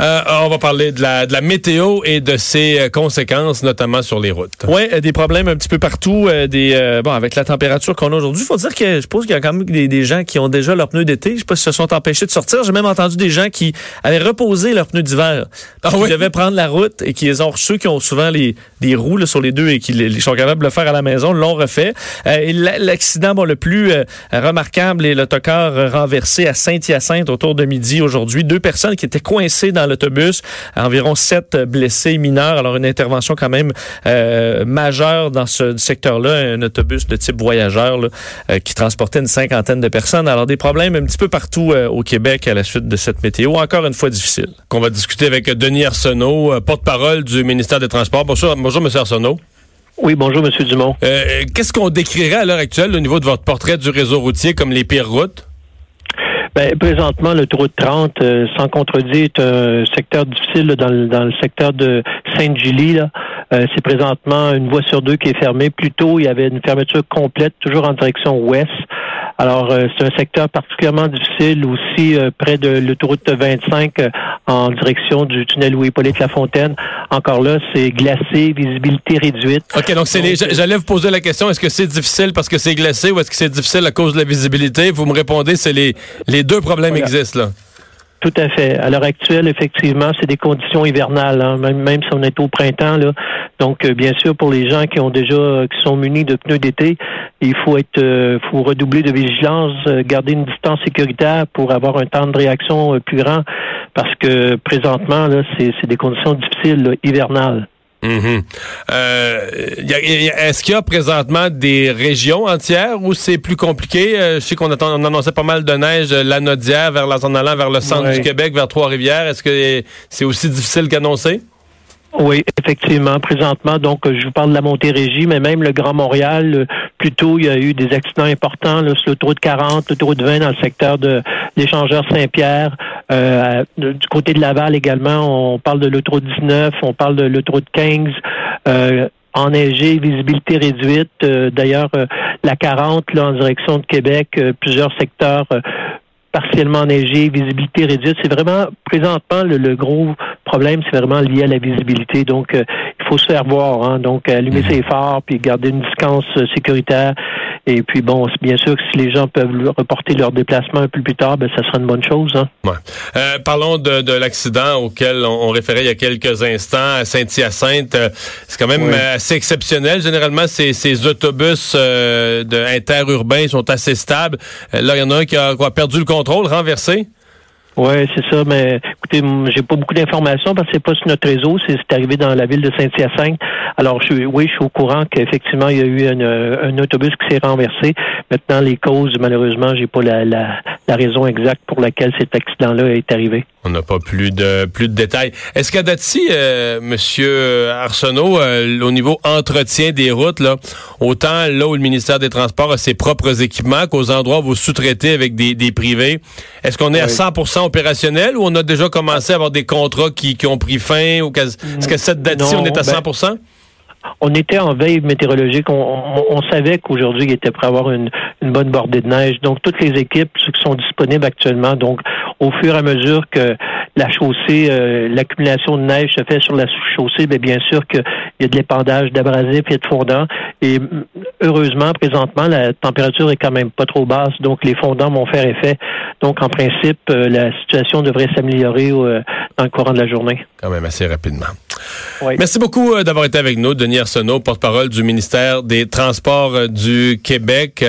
Euh, on va parler de la, de la météo et de ses euh, conséquences, notamment sur les routes. Oui, euh, des problèmes un petit peu partout. des Bon, avec la température qu'on a aujourd'hui, il faut dire que je pense qu'il y a quand même des, des, gens qui ont déjà leurs pneus d'été. Je sais pas si se sont empêchés de sortir. J'ai même entendu des gens qui avaient reposé leurs pneus d'hiver. Ah, oui? Qui devaient prendre la route et qui les ont ceux qui ont souvent les, des roues là, sur les deux et qui les, sont capables de le faire à la maison l'ont refait. L'accident bon, le plus remarquable est l'autocar renversé à Saint-Hyacinthe autour de midi aujourd'hui. Deux personnes qui étaient coincées dans l'autobus, environ sept blessés mineurs. Alors une intervention quand même euh, majeure dans ce secteur-là, un autobus de type voyageur euh, qui transportait une cinquantaine de personnes. Alors des problèmes un petit peu partout euh, au Québec à la suite de cette météo, encore une fois difficile. Qu'on va discuter avec Denis Arsenault, porte-parole du ministère des Transports. Bonjour M. Arsenault. Oui, bonjour, M. Dumont. Qu'est-ce qu'on décrirait à l'heure actuelle au niveau de votre portrait du réseau routier comme les pires routes? Ben, présentement, le l'autoroute 30, euh, sans contredire, est un secteur difficile dans, le, dans le secteur de Sainte-Julie. Euh, c'est présentement une voie sur deux qui est fermée. Plus tôt, il y avait une fermeture complète, toujours en direction ouest. Alors, euh, c'est un secteur particulièrement difficile aussi euh, près de l'autoroute 25 euh, en direction du tunnel Louis-Hippolyte Lafontaine. Encore là, c'est glacé, visibilité réduite. OK, donc c'est les, j'allais vous poser la question, est-ce que c'est difficile parce que c'est glacé ou est-ce que c'est difficile à cause de la visibilité? Vous me répondez, c'est les, les deux problèmes existent là. Tout à fait. À l'heure actuelle, effectivement, c'est des conditions hivernales, hein, même, même si on est au printemps. Là. Donc, euh, bien sûr, pour les gens qui ont déjà, qui sont munis de pneus d'été, il faut être, euh, faut redoubler de vigilance, euh, garder une distance sécuritaire pour avoir un temps de réaction plus grand, parce que présentement, là, c'est, des conditions difficiles hivernales. Mm Est-ce qu'il y a présentement des régions entières où c'est plus compliqué? Euh, je sais qu'on on annonçait pas mal de neige, euh, la Nodière, vers la, en allant vers le centre du Québec, vers Trois-Rivières. Est-ce que c'est aussi difficile qu'annoncé? Oui, effectivement. Présentement, donc, je vous parle de la Montérégie, mais même le Grand Montréal, euh, plus tôt, il y a eu des accidents importants là, sur l'autoroute 40, l'autoroute 20 dans le secteur de l'échangeur Saint-Pierre. Euh, du côté de Laval également, on parle de l'autoroute 19, on parle de l'autoroute 15. Euh, enneigé, visibilité réduite. Euh, d'ailleurs, la 40, là, en direction de Québec, plusieurs secteurs partiellement enneigés, visibilité réduite. C'est vraiment, présentement, le, gros problème, c'est vraiment lié à la visibilité. Donc, il faut se faire voir. Hein? Donc, allumer mhm. ses phares, puis garder une distance sécuritaire et puis bon, bien sûr que si les gens peuvent reporter leur déplacement un peu plus tard, ben ça sera une bonne chose. Hein. Ouais. Euh, parlons de, de l'accident auquel on, référait il y a quelques instants à Saint-Hyacinthe. Euh, c'est quand même assez exceptionnel. Généralement, ces, ces autobus euh, de interurbains sont assez stables. Euh, là, il y en a un qui a, qui a perdu le contrôle, renversé. Oui, c'est ça, mais écoutez, j'ai pas beaucoup d'informations parce que c'est pas sur notre réseau, c'est arrivé dans la ville de Saint-Hyacinthe. Alors, je, oui, je suis au courant qu'effectivement, il y a eu un, autobus qui s'est renversé. Maintenant, les causes, malheureusement, j'ai pas la, la, raison exacte pour laquelle cet accident-là est arrivé. On n'a pas plus de plus de détails. Est-ce qu'à date euh, Monsieur Arsenault, euh, au niveau entretien des routes, là, autant là où le ministère des Transports a ses propres équipements qu'aux endroits où vous sous-traitez avec des, des privés, est-ce qu'on est à 100% opérationnel ou on a déjà commencé à avoir des contrats qui, qui ont pris fin ou est-ce que cette date-ci, on est à 100%? On était en veille météorologique. On, savait qu'aujourd'hui, il était prêt à avoir une, bonne bordée de neige. Donc, toutes les équipes qui sont disponibles actuellement, donc, au fur et à mesure que la chaussée, euh, l'accumulation de neige se fait sur la chaussée, bien, bien sûr qu'il y a de l'épandage d'abrasifs et de fondants. Et heureusement, présentement, la température est quand même pas trop basse, donc les fondants vont faire effet. Donc, en principe, euh, la situation devrait s'améliorer euh, dans le courant de la journée. Quand même assez rapidement. Merci beaucoup d'avoir été avec nous, Denis Arsenault, porte-parole du ministère des Transports du Québec.